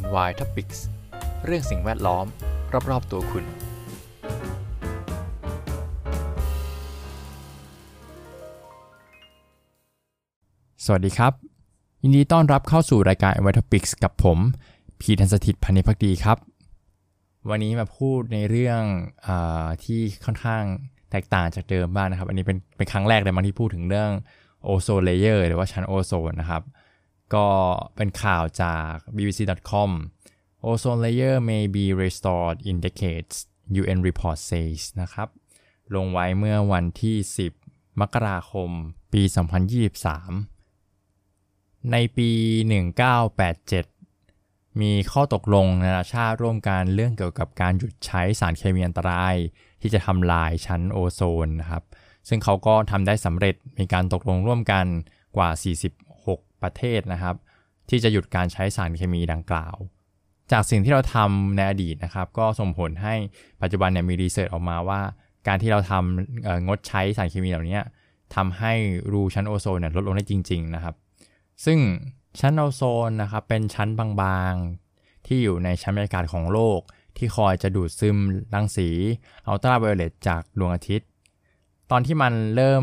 NY Topics เรื่องสิ่งแวดล้อม รอบๆตัวคุณ สวัสดีครับ ยินดีต้อนรับเข้าสู่รายการ NY Topics กับผม พีทันสถิตพันธิพักดีครับ วันนี้มาพูดในเรื่องอที่ค่อนข้างแตกต่างจากเดิมบ้างนะครับ อันนี้เป็นเป็นครั้งแรกเลยมาที่พูดถึงเรื่อง ozone layer หรือว่าชั้นโอโซนนะครับ ก็เป็นข่าวจาก bbc.com Ozone layer may be restored in decades UN report says นะครับ ลงไว้เมื่อวันที่ 10 มกราคม ปี 2023 ในปี 1987 มีข้อตกลงนานาชาติร่วมกันเรื่องเกี่ยวกับการหยุดใช้สารเคมีอันตราย ที่จะทำลายชั้นโอโซนนะครับ ซึ่งเขาก็ทำได้สำเร็จมีการตกลงร่วมกันกว่า46 ประเทศนะครับ ที่จะหยุดการใช้สารเคมีดังกล่าว จากสิ่งที่เราทำในอดีตนะครับ ก็ส่งผลให้ปัจจุบันเนี่ยมีรีเสิร์ชออกมาว่า การที่เราทำงดใช้สารเคมีเหล่านี้ทำให้รูชั้นโอโซนเนี่ยลดลงได้จริง ๆนะครับ ซึ่งชั้นโอโซนนะครับเป็นชั้นบางๆ ที่อยู่ในชั้นบรรยากาศของโลก ที่คอยจะดูดซึมรังสีอัลตราไวโอเลตจากดวงอาทิตย์ ตอนที่มันเริ่ม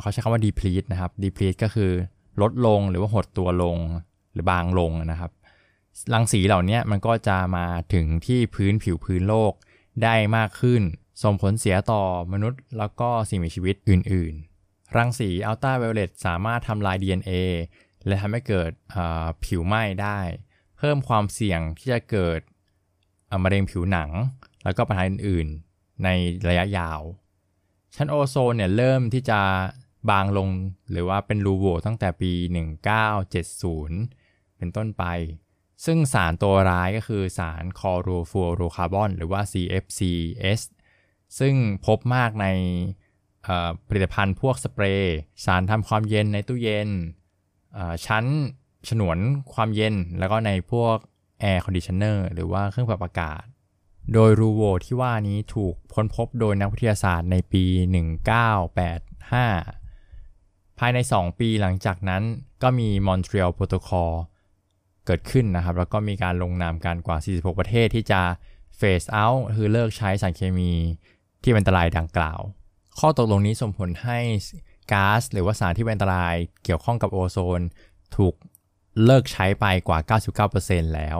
เขาใช้คำว่า deplete นะครับ deplete ก็คือ ลดลงหรือว่าหดตัวลงหรือบางลงนะครับรังสีเหล่านี้มันก็จะมาถึงที่พื้นผิวพื้นโลกได้มากขึ้น ส่งผลเสียต่อมนุษย์แล้วก็สิ่งมีชีวิตอื่นๆ รังสีอัลตราไวโอเลตสามารถทำลาย DNA และทำให้เกิดผิวไหม้ได้ เพิ่มความเสี่ยงที่จะเกิดมะเร็งผิวหนัง แล้วก็ปัญหาอื่นๆ ในระยะยาว ชั้นโอโซนเนี่ยเริ่มที่จะ บางลงหรือว่าเป็นรูโหว่ตั้งแต่ปี 1970 เป็นต้นไป ซึ่งสารตัวร้ายก็คือสารคอโรฟลูอโรคาร์บอนหรือว่า CFCS ซึ่งพบมากในผลิตภัณฑ์พวกสเปรย์ สารทำความเย็นในตู้เย็น ชั้นฉนวนความเย็น แล้วก็ในพวกair conditioner หรือว่าเครื่องปรับอากาศ โดยรูโหว่ที่ว่านี้ถูกค้นพบโดยนักวิทยาศาสตร์ในปี 1985 ภายใน 2 ปีหลังจากนั้นก็มี Montreal Protocol เกิดขึ้นนะครับ แล้วก็มีการลงนามกันกว่า 46 ประเทศที่จะ phase out คือเลิกใช้สารเคมีที่เป็นอันตรายดังกล่าว ข้อตกลงนี้ส่งผลให้ก๊าซหรือว่าสารที่เป็นอันตรายเกี่ยวข้องกับโอโซน ถูกเลิกใช้ไปกว่า 99%แล้ว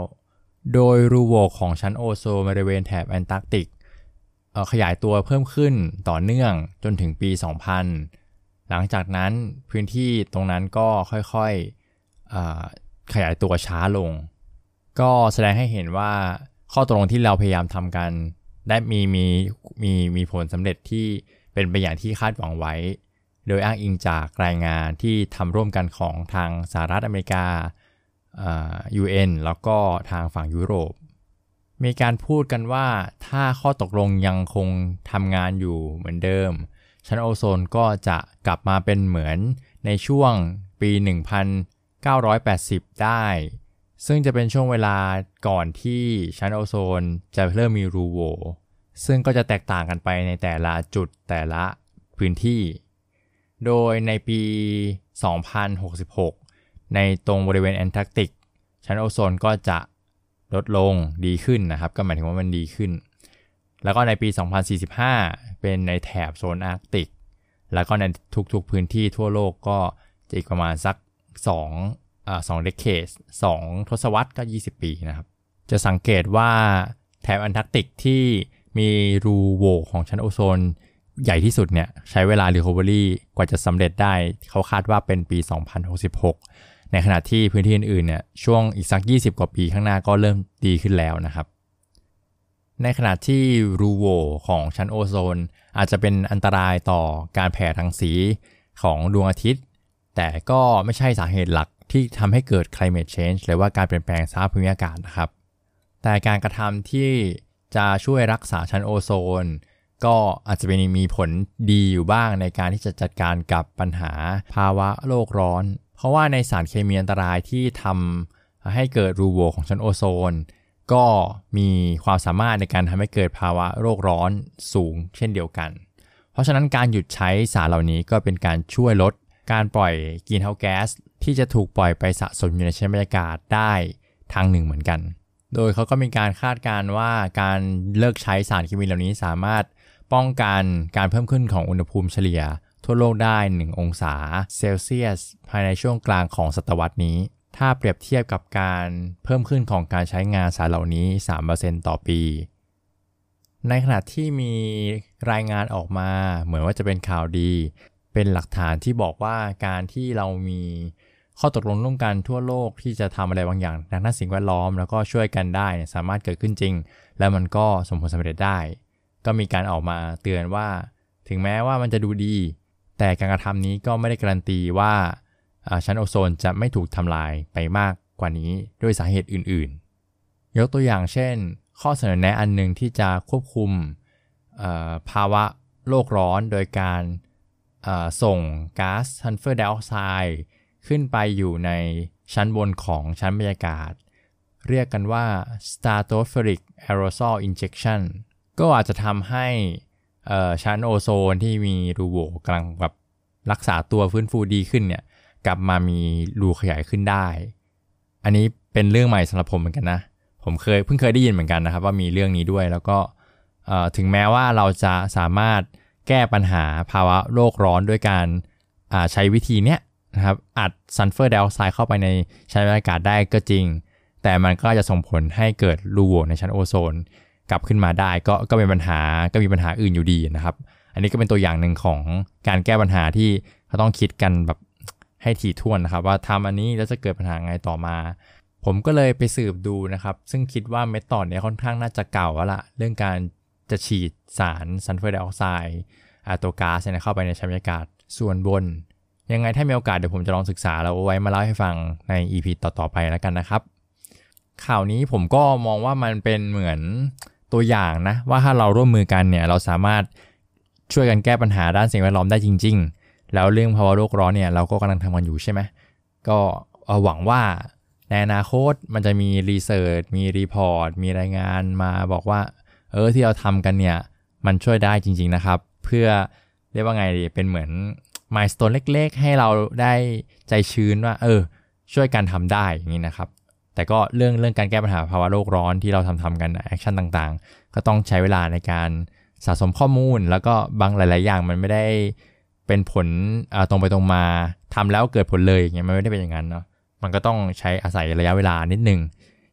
โดยรูโวของชั้นโอโซนบริเวณแถบแอนตาร์กติกขยายตัวเพิ่มขึ้นต่อเนื่องจนถึงปี 2000 หลังจากนั้นพื้นที่ตรงนั้นก็ค่อยๆขยายตัวช้าลง ก็แสดงให้เห็นว่าข้อตกลงที่เราพยายามทำกันได้มีมีมีมีผลสำเร็จที่เป็นไปอย่างที่คาดหวังไว้ โดยอ้างอิงจากรายงานที่ทำร่วมกันของทางสหรัฐอเมริกา UN แล้วก็ทางฝั่งยุโรป มีการพูดกันว่าถ้าข้อตกลงยังคงทำงานอยู่เหมือนเดิม ชั้นโอโซนก็จะกลับมาเป็นเหมือนในช่วงปี 1980 ได้ ซึ่งจะเป็นช่วงเวลาก่อนที่ชั้นโอโซนจะเริ่มมีรูโหว่ซึ่งก็จะแตกต่างกันไปในแต่ละจุดแต่ละพื้นที่ โดยในปี 2066 ในตรงบริเวณแอนตาร์กติก ชั้นโอโซนก็จะลดลงดีขึ้นนะครับ ก็หมายถึงว่ามันดีขึ้น แล้วก็ในปี 2045 เป็นในแถบโซนอาร์กติก แล้วก็ในทุกๆพื้นที่ทั่วโลกก็จะอีกประมาณสัก2อ่า2 decades 2ทศวรรษก็ 20 ปีนะครับ จะสังเกตว่าแถบอันตาร์กติกที่มีรูโหว่ของชั้นโอโซนใหญ่ที่สุดเนี่ยใช้เวลา Recovery กว่าจะสำเร็จได้ เขาคาดว่าเป็นปี 2066 ในขณะที่พื้นที่อื่นๆเนี่ยช่วงอีกสัก 20 กว่าปีข้างหน้าก็เริ่มดีขึ้นแล้วนะครับ ในขณะที่รูโวของชั้นโอโซน อาจจะเป็นอันตรายต่อการแผ่รังสีของดวงอาทิตย์ แต่ก็ไม่ใช่สาเหตุหลักที่ทำให้เกิด climate change หรือว่าการเปลี่ยนแปลงสภาพภูมิอากาศนะครับ แต่การกระทำที่จะช่วยรักษาชั้นโอโซน ก็อาจจะเป็นมีผลดีอยู่บ้างในการที่จะจัดการกับปัญหาภาวะโลกร้อน เพราะว่าในสารเคมีอันตรายที่ทำให้เกิดรูโวของชั้นโอโซน ก็มีความสามารถในการทำให้เกิดภาวะโรคร้อนสูงเช่นเดียวกัน เพราะฉะนั้นการหยุดใช้สารเหล่านี้ก็เป็นการช่วยลดการปล่อยกรีนเฮาแก๊สที่จะถูกปล่อยไปสะสมอยู่ในชั้นบรรยากาศได้ทางหนึ่งเหมือนกัน โดยเขาก็มีการคาดการณ์ว่าการเลิกใช้สารเคมีเหล่านี้สามารถป้องกันการเพิ่มขึ้นของอุณหภูมิเฉลี่ย ทั่วโลกได้ 1 องศาเซลเซียส ภายในช่วงกลางของศตวรรษนี้ ถ้าเปรียบเทียบกับการเพิ่มขึ้นของการใช้งานสารเหล่านี้ 3%ต่อปี ในขณะที่มีรายงานออกมา เหมือนว่าจะเป็นข่าวดี เป็นหลักฐานที่บอกว่าการที่เรามีข้อตกลงร่วมกันทั่วโลกที่จะทำอะไรบางอย่างทางด้านสิ่งแวดล้อม แล้วก็ช่วยกันได้สามารถเกิดขึ้นจริง และมันก็สมผลสำเร็จได้ ก็มีการออกมาเตือนว่า ถึงแม้ว่ามันจะดูดี แต่การกระทำนี้ก็ไม่ได้การันตีว่า ชั้นโอโซนจะไม่ถูกทำลายไปมากกว่านี้ด้วยสาเหตุอื่นๆ ยกตัวอย่างเช่น ข้อเสนอแนะอันหนึ่งที่จะควบคุมภาวะโลกร้อนโดยการส่งก๊าซซัลเฟอร์ไดออกไซด์ขึ้นไปอยู่ในชั้นบนของชั้นบรรยากาศ เรียกกันว่า stratospheric aerosol injection ก็อาจจะทำให้ชั้นโอโซนที่มีรูโหว่กำลังแบบรักษาตัวฟื้นฟูดีขึ้นเนี่ย กลับมามีรูขยายขึ้นได้ อันนี้เป็นเรื่องใหม่สำหรับผมเหมือนกันนะ ผมเคยเพิ่งเคยได้ยินเหมือนกันนะครับ ว่ามีเรื่องนี้ด้วยแล้วก็ถึงแม้ว่าเราจะสามารถแก้ปัญหาภาวะโลกร้อนด้วยการใช้วิธีเนี้ยนะครับอัดซัลเฟอร์ไดออกไซด์เข้าไปในชั้นบรรยากาศได้ก็จริง แต่มันก็จะส่งผลให้เกิดรูโหว่ในชั้นโอโซน กลับขึ้นมาได้ก็ก็เป็นปัญหาก็มีปัญหาอื่นอยู่ดีนะครับ อันนี้ก็เป็นตัวอย่างหนึ่งของการแก้ปัญหาที่เขาต้องคิดกันแบบ ให้ถี่ถ้วนนะครับ ว่าทำอันนี้แล้วจะเกิดปัญหาไงต่อมา ผมก็เลยไปสืบดูนะครับ ซึ่งคิดว่า method เนี่ยค่อนข้างน่าจะเก่าแล้วละเรื่องการจะฉีดสารซัลเฟอร์ไดออกไซด์ตัวก๊าซเนี่ยเข้าไปในชั้นบรรยากาศส่วนบน ยังไงถ้ามีโอกาสเดี๋ยวผมจะลองศึกษาแล้วไว้มาเล่าให้ฟังใน EP ต่อๆไปแล้วกันนะครับ ข่าวนี้ผมก็มองว่ามันเป็นเหมือนตัวอย่างนะ ว่าถ้าเราร่วมมือกันเนี่ยเราสามารถช่วยกันแก้ปัญหาด้านสิ่งแวดล้อมได้จริง ๆ แล้วเรื่องภาวะโลกร้อนเนี่ยเราก็กำลังทำกันอยู่ใช่ไหมก็หวังว่าในอนาคตมันจะมีรีเสิร์ชมีรีพอร์ตมีรายงานมาบอกว่า เออที่เราทำกันเนี่ยมันช่วยได้จริง ๆนะครับ เพื่อเรียกว่าไงดีเป็นเหมือนมายสเตนเล็ก ๆ ให้เราได้ใจชื้นว่า เออ ช่วยกันทำได้อย่างนี้นะครับ แต่ก็เรื่องเรื่องการแก้ปัญหาภาวะโลกร้อนที่เราทำทำกัน action ต่างๆ ก็ต้องใช้เวลาในการสะสมข้อมูล แล้วก็บางหลาย ๆ อย่างมันไม่ได้ เป็นผลตรงไปตรงมาทำแล้วเกิดผลเลยอย่างเงี้ยมันไม่ได้เป็นอย่างนั้นเนาะมันก็ต้องใช้อาศัยระยะเวลานิดนึง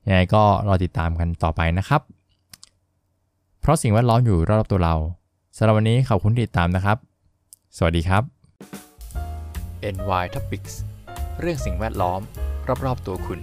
ยังไงก็รอติดตามกันต่อไปนะครับ เพราะสิ่งแวดล้อมอยู่รอบตัวเราสำหรับวันนี้ขอบคุณที่ติดตามนะครับ สวัสดีครับ NY Topics เรื่องสิ่งแวดล้อม รอบๆตัวคุณ